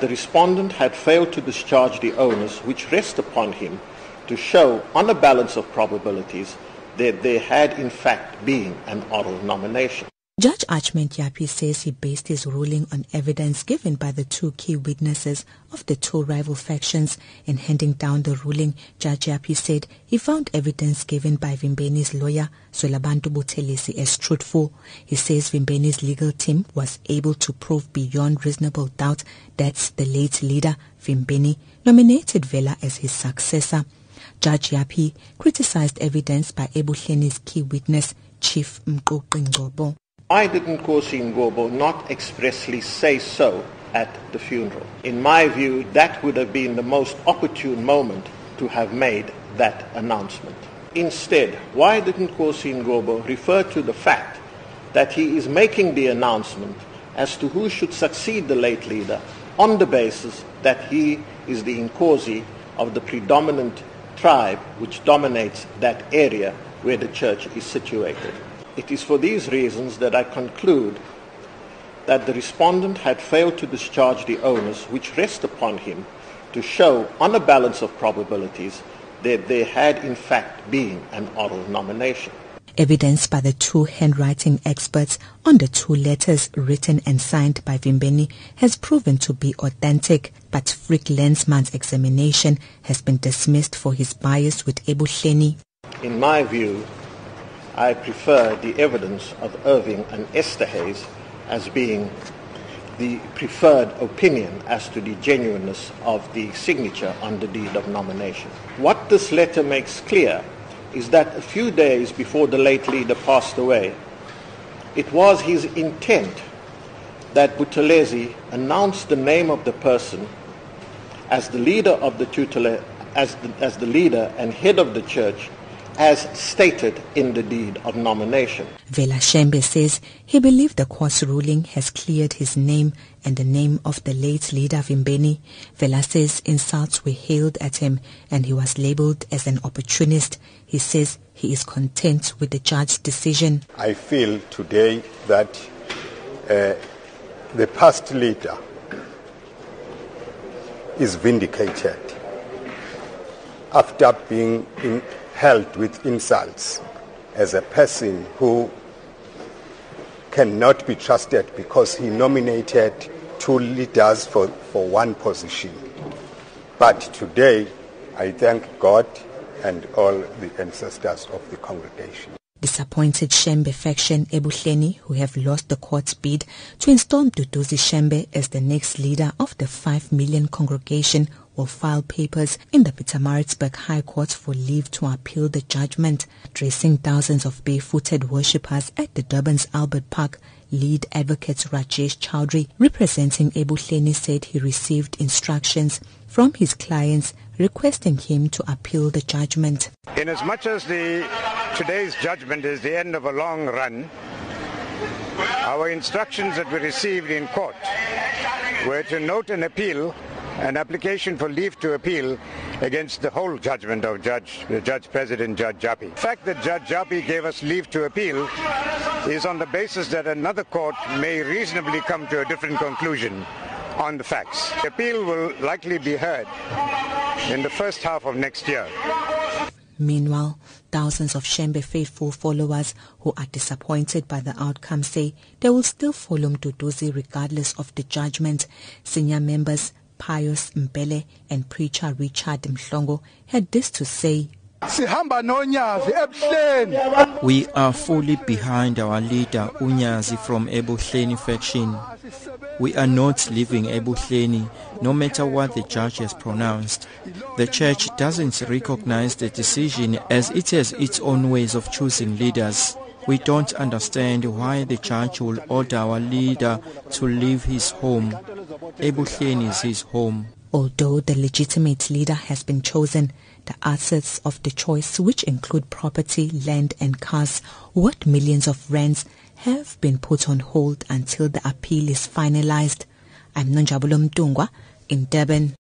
The respondent had failed to discharge the onus which rest upon him to show, on a balance of probabilities, that there had in fact been an oral nomination. Judge Achmat Jappie says he based his ruling on evidence given by the two key witnesses of the two rival factions. In handing down the ruling, Judge Jappie said he found evidence given by Vimbeni's lawyer, Zwelabantu Buthelezi, as truthful. He says Vimbeni's legal team was able to prove beyond reasonable doubt that the late leader, Vimbeni, nominated Vela as his successor. Judge Jappie criticized evidence by Ebuhleni's key witness, Chief Mquqi Why didn't Nkosi Ngcobo not expressly say so at the funeral? In my view, that would have been the most opportune moment to have made that announcement. Instead, why didn't Nkosi Ngcobo refer to the fact that he is making the announcement as to who should succeed the late leader on the basis that he is the Nkosi of the predominant tribe which dominates that area where the church is situated. It is for these reasons that I conclude that the respondent had failed to discharge the onus which rest upon him to show, on a balance of probabilities, that there had in fact been an oral nomination. Evidence by the two handwriting experts on the two letters written and signed by Vimbeni has proven to be authentic, but Frick Lensman's examination has been dismissed for his bias with Ebuhleni. In my view, I prefer the evidence of Irving and Esterhuis as being the preferred opinion as to the genuineness of the signature on the deed of nomination. What this letter makes clear is that a few days before the late leader passed away, it was his intent that Buthelezi announce the name of the person as the leader of the tutelar, as the, as the leader and head of the church as stated in the deed of nomination. Vela Shembe says he believes the court's ruling has cleared his name and the name of the late leader Vimbeni. Vela says insults were hailed at him and he was labeled as an opportunist. He says he is content with the judge's decision. I feel today that uh, the past leader is vindicated after being in held with insults as a person who cannot be trusted because he nominated two leaders for, for one position. But today, I thank God and all the ancestors of the congregation. Disappointed Shembe faction Ebuhleni, who have lost the court's bid to install Duduzi Shembe as the next leader of the 5 million congregation will file papers in the Pietermaritzburg High Court for leave to appeal the judgment. Addressing thousands of barefooted worshippers at the Durban's Albert Park, lead advocate Rajesh Chowdhury, representing Ebuhleni, said he received instructions from his clients requesting him to appeal the judgment. In as much as the, today's judgment is the end of a long run, our instructions that we received in court were to note an appeal an application for leave to appeal against the whole judgment of Judge, Judge President Judge Jappie. The fact that Judge Jappie gave us leave to appeal is on the basis that another court may reasonably come to a different conclusion on the facts. The appeal will likely be heard in the first half of next year. Meanwhile, thousands of Shembe faithful followers who are disappointed by the outcome say they will still follow Mduduzi regardless of the judgment. Senior members Pius Mbele and preacher Richard Mhlongo had this to say. We are fully behind our leader Unyazi from Ebuhleni faction. We are not leaving Ebuhleni no matter what the judge has pronounced. The church doesn't recognize the decision as it has its own ways of choosing leaders. We don't understand why the church will order our leader to leave his home. Ebuhleni is his home. Although the legitimate leader has been chosen, the assets of the choice, which include property, land and cars worth millions of rands, have been put on hold until the appeal is finalized. I'm Nonjabulo Mntungwa in Durban.